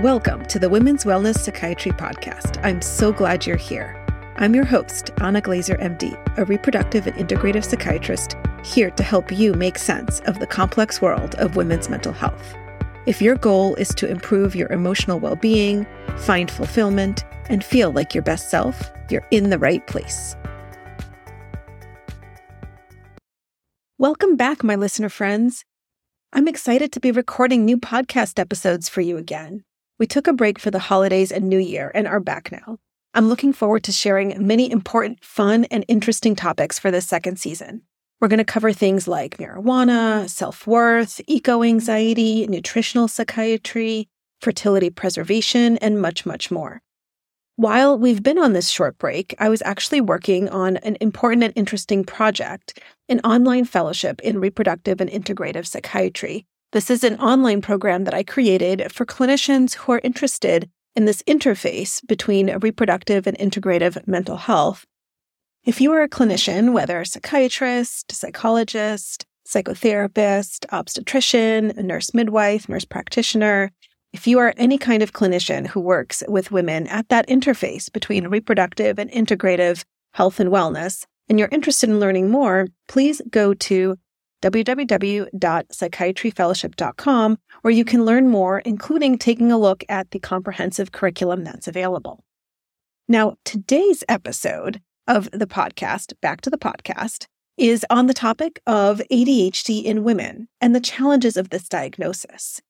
Welcome to the Women's Wellness Psychiatry Podcast. I'm so glad you're here. I'm your host, Anna Glezer, MD, a reproductive and integrative psychiatrist, here to help you make sense of the complex world of women's mental health. If your goal is to improve your emotional well being, find fulfillment, and feel like your best self, you're in the right place. Welcome back, my listener friends. I'm excited to be recording new podcast episodes for you again. We took a break for the holidays and New Year and are back now. I'm looking forward to sharing many important, fun, and interesting topics for this second season. We're going to cover things like marijuana, self worth, eco anxiety, nutritional psychiatry, fertility preservation, and much, much more. While we've been on this short break, I was actually working on an important and interesting project, an online fellowship in reproductive and integrative psychiatry this is an online program that I created for clinicians who are interested in this interface between reproductive and integrative mental health. If you are a clinician, whether a psychiatrist, psychologist, psychotherapist, obstetrician, nurse midwife, nurse practitioner, if you are any kind of clinician who works with women at that interface between reproductive and integrative health and wellness, and you're interested in learning more, please go to www.psychiatryfellowship.com, where you can learn more, including taking a look at the comprehensive curriculum that's available. Now, today's episode of the podcast, Back to the Podcast, is on the topic of ADHD in women and the challenges of this diagnosis.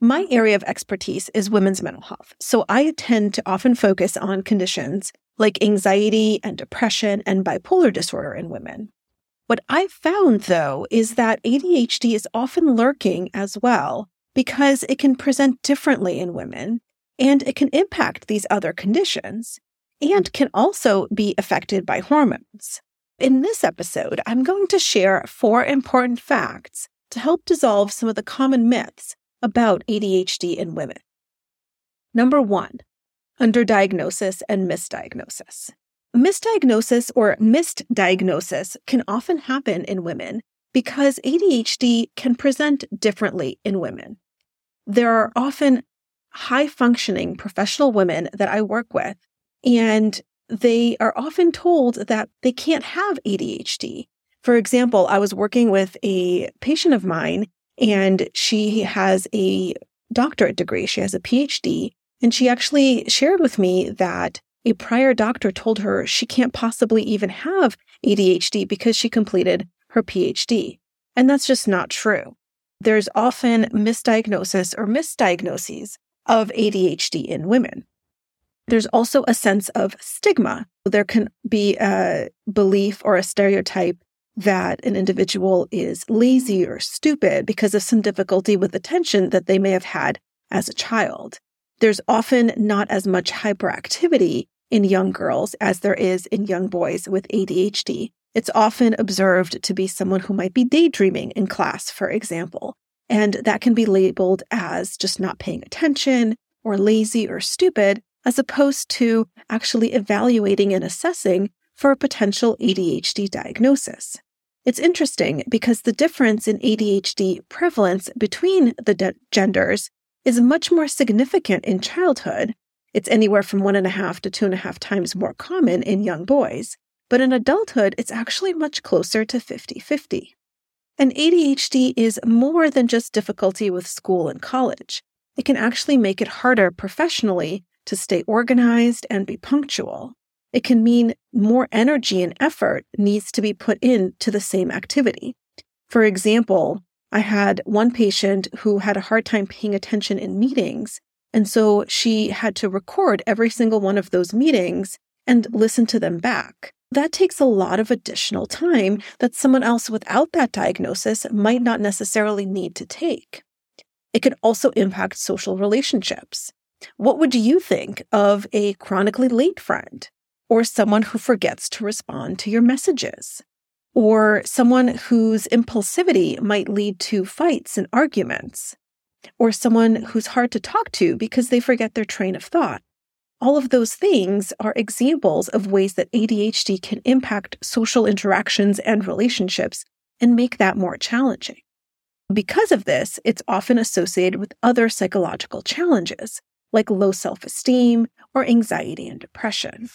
My area of expertise is women's mental health, so I tend to often focus on conditions like anxiety and depression and bipolar disorder in women. What I've found, though, is that ADHD is often lurking as well because it can present differently in women and it can impact these other conditions and can also be affected by hormones. In this episode, I'm going to share four important facts to help dissolve some of the common myths about ADHD in women. Number one, underdiagnosis and misdiagnosis. Misdiagnosis or missed diagnosis can often happen in women because ADHD can present differently in women. There are often high functioning professional women that I work with, and they are often told that they can't have ADHD. For example, I was working with a patient of mine, and she has a doctorate degree, she has a PhD, and she actually shared with me that a prior doctor told her she can't possibly even have ADHD because she completed her PhD. And that's just not true. There's often misdiagnosis or misdiagnoses of ADHD in women. There's also a sense of stigma. There can be a belief or a stereotype that an individual is lazy or stupid because of some difficulty with attention that they may have had as a child there's often not as much hyperactivity in young girls as there is in young boys with ADHD. It's often observed to be someone who might be daydreaming in class, for example, and that can be labeled as just not paying attention or lazy or stupid, as opposed to actually evaluating and assessing for a potential ADHD diagnosis. It's interesting because the difference in ADHD prevalence between the de- genders is much more significant in childhood. It's anywhere from one and a half to two and a half times more common in young boys. But in adulthood, it's actually much closer to 50 50. And ADHD is more than just difficulty with school and college. It can actually make it harder professionally to stay organized and be punctual. It can mean more energy and effort needs to be put into the same activity. For example, I had one patient who had a hard time paying attention in meetings. And so she had to record every single one of those meetings and listen to them back. That takes a lot of additional time that someone else without that diagnosis might not necessarily need to take. It can also impact social relationships. What would you think of a chronically late friend or someone who forgets to respond to your messages? Or someone whose impulsivity might lead to fights and arguments, or someone who's hard to talk to because they forget their train of thought. All of those things are examples of ways that ADHD can impact social interactions and relationships and make that more challenging. Because of this, it's often associated with other psychological challenges. like low self esteem or anxiety and depression.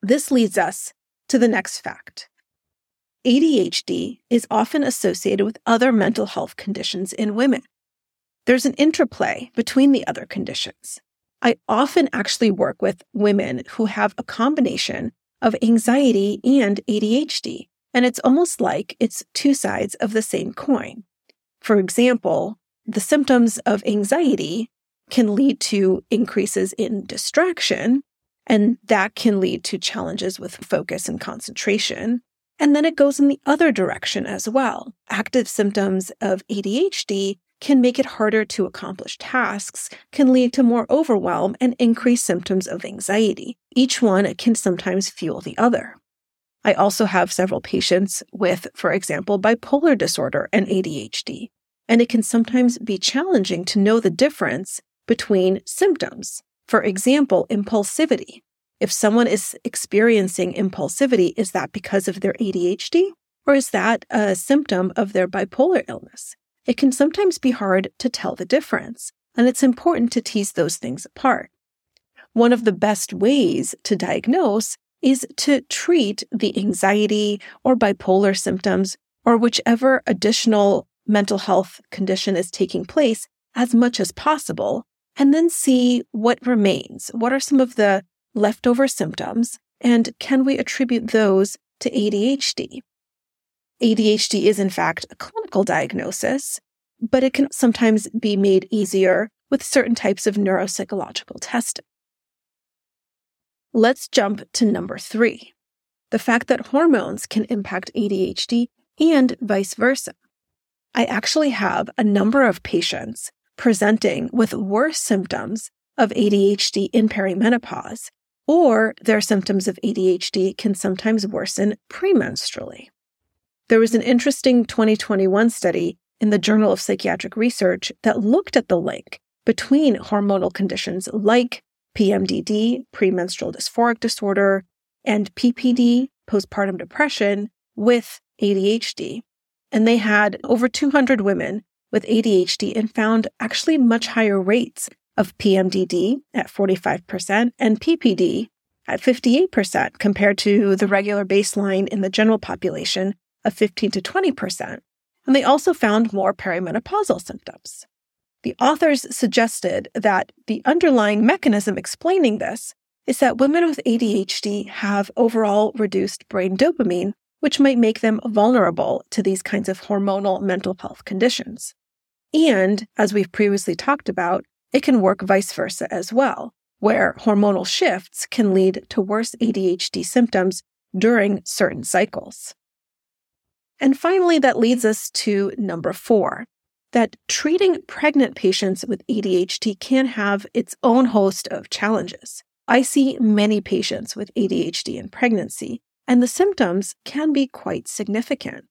This leads us to the next fact. ADHD is often associated with other mental health conditions in women. There's an interplay between the other conditions. I often actually work with women who have a combination of anxiety and ADHD, and it's almost like it's two sides of the same coin. For example, the symptoms of anxiety can lead to increases in distraction, and that can lead to challenges with focus and concentration. And then it goes in the other direction as well. Active symptoms of ADHD can make it harder to accomplish tasks, can lead to more overwhelm and increased symptoms of anxiety. Each one can sometimes fuel the other. I also have several patients with, for example, bipolar disorder and ADHD, and it can sometimes be challenging to know the difference between symptoms. For example, impulsivity. If someone is experiencing impulsivity, is that because of their ADHD or is that a symptom of their bipolar illness? It can sometimes be hard to tell the difference, and it's important to tease those things apart. One of the best ways to diagnose is to treat the anxiety or bipolar symptoms or whichever additional mental health condition is taking place as much as possible, and then see what remains. What are some of the leftover symptoms, and can we attribute those to ADHD? ADHD is, in fact, a clinical diagnosis, but it can sometimes be made easier with certain types of neuropsychological testing. Let's jump to number three the fact that hormones can impact ADHD and vice versa. I actually have a number of patients presenting with worse symptoms of ADHD in perimenopause or their symptoms of ADHD can sometimes worsen premenstrually. There was an interesting 2021 study in the Journal of Psychiatric Research that looked at the link between hormonal conditions like PMDD, premenstrual dysphoric disorder, and PPD, postpartum depression, with ADHD. And they had over 200 women with ADHD and found actually much higher rates of PMDD at 45% and PPD at 58% compared to the regular baseline in the general population of 15 to 20%. And they also found more perimenopausal symptoms. The authors suggested that the underlying mechanism explaining this is that women with ADHD have overall reduced brain dopamine, which might make them vulnerable to these kinds of hormonal mental health conditions. And as we've previously talked about, it can work vice versa as well, where hormonal shifts can lead to worse ADHD symptoms during certain cycles. And finally, that leads us to number four that treating pregnant patients with ADHD can have its own host of challenges. I see many patients with ADHD in pregnancy, and the symptoms can be quite significant.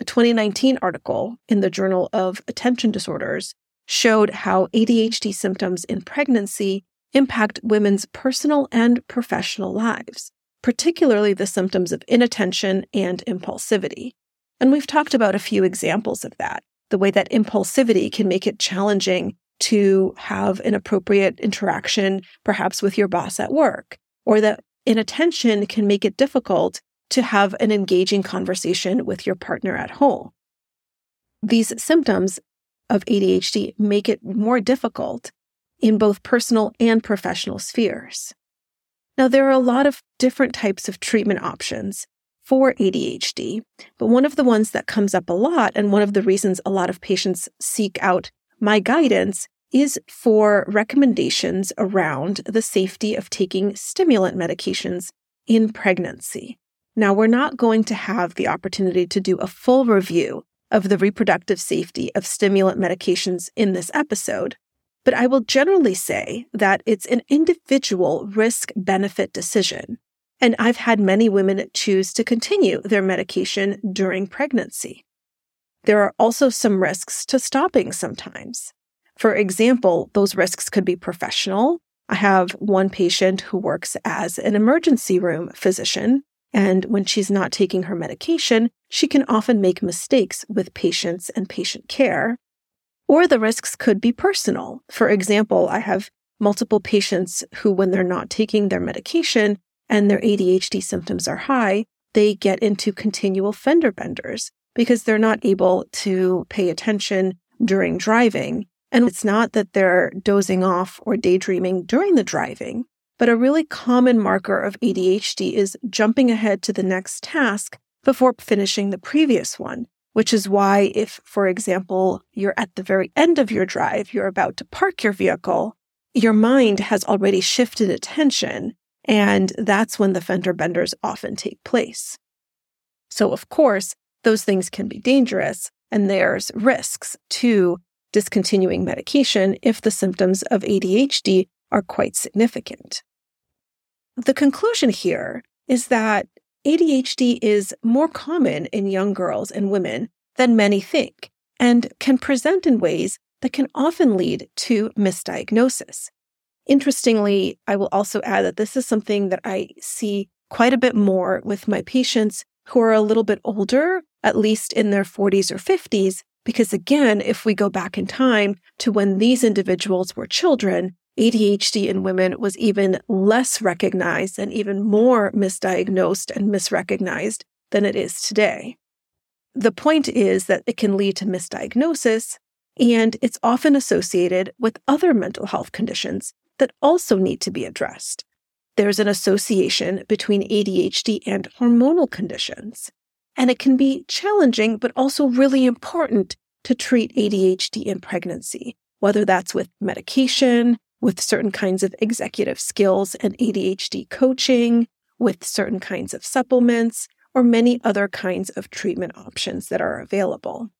A 2019 article in the Journal of Attention Disorders showed how ADHD symptoms in pregnancy impact women's personal and professional lives, particularly the symptoms of inattention and impulsivity. And we've talked about a few examples of that. The way that impulsivity can make it challenging to have an appropriate interaction, perhaps with your boss at work, or that inattention can make it difficult to have an engaging conversation with your partner at home. These symptoms of ADHD make it more difficult in both personal and professional spheres. Now, there are a lot of different types of treatment options for ADHD, but one of the ones that comes up a lot, and one of the reasons a lot of patients seek out my guidance, is for recommendations around the safety of taking stimulant medications in pregnancy. Now, we're not going to have the opportunity to do a full review of the reproductive safety of stimulant medications in this episode, but I will generally say that it's an individual risk benefit decision. And I've had many women choose to continue their medication during pregnancy. There are also some risks to stopping sometimes. For example, those risks could be professional. I have one patient who works as an emergency room physician and when she's not taking her medication, she can often make mistakes with patients and patient care. Or the risks could be personal. For example, I have multiple patients who, when they're not taking their medication and their ADHD symptoms are high, they get into continual fender benders because they're not able to pay attention during driving. And it's not that they're dozing off or daydreaming during the driving, but a really common marker of ADHD is jumping ahead to the next task before finishing the previous one, which is why, if, for example, you're at the very end of your drive, you're about to park your vehicle, your mind has already shifted attention, and that's when the fender benders often take place. So, of course, those things can be dangerous, and there's risks to discontinuing medication if the symptoms of ADHD are quite significant. The conclusion here is that ADHD is more common in young girls and women than many think and can present in ways that can often lead to misdiagnosis. Interestingly, I will also add that this is something that I see quite a bit more with my patients who are a little bit older, at least in their 40s or 50s, because again, if we go back in time to when these individuals were children, ADHD in women was even less recognized and even more misdiagnosed and misrecognized than it is today. The point is that it can lead to misdiagnosis, and it's often associated with other mental health conditions that also need to be addressed. There's an association between ADHD and hormonal conditions, and it can be challenging, but also really important to treat ADHD in pregnancy, whether that's with medication, with certain kinds of executive skills and ADHD coaching, with certain kinds of supplements, or many other kinds of treatment options that are available.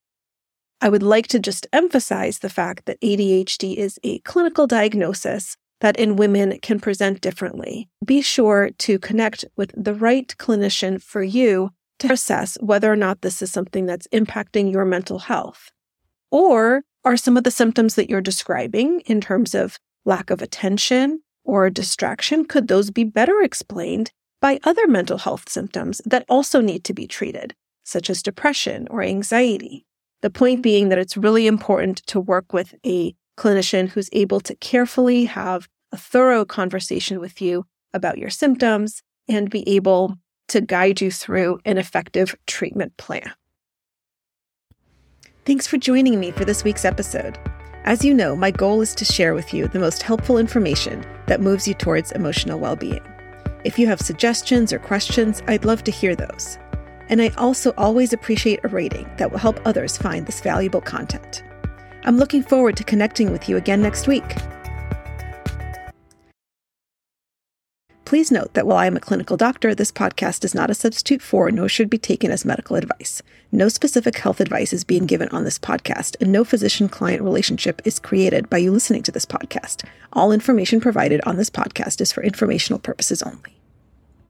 I would like to just emphasize the fact that ADHD is a clinical diagnosis that in women can present differently. Be sure to connect with the right clinician for you to assess whether or not this is something that's impacting your mental health. Or are some of the symptoms that you're describing in terms of lack of attention, or distraction, could those be better explained by other mental health symptoms that also need to be treated, such as depression or anxiety? The point being that it's really important to work with a clinician who's able to carefully have a thorough conversation with you about your symptoms and be able to guide you through an effective treatment plan. Thanks for joining me for this week's episode. As you know, my goal is to share with you the most helpful information that moves you towards emotional well being. If you have suggestions or questions, I'd love to hear those. And I also always appreciate a rating that will help others find this valuable content. I'm looking forward to connecting with you again next week. Please note that while I am a clinical doctor, this podcast is not a substitute for nor should be taken as medical advice. No specific health advice is being given on this podcast, and no physician client relationship is created by you listening to this podcast. All information provided on this podcast is for informational purposes only.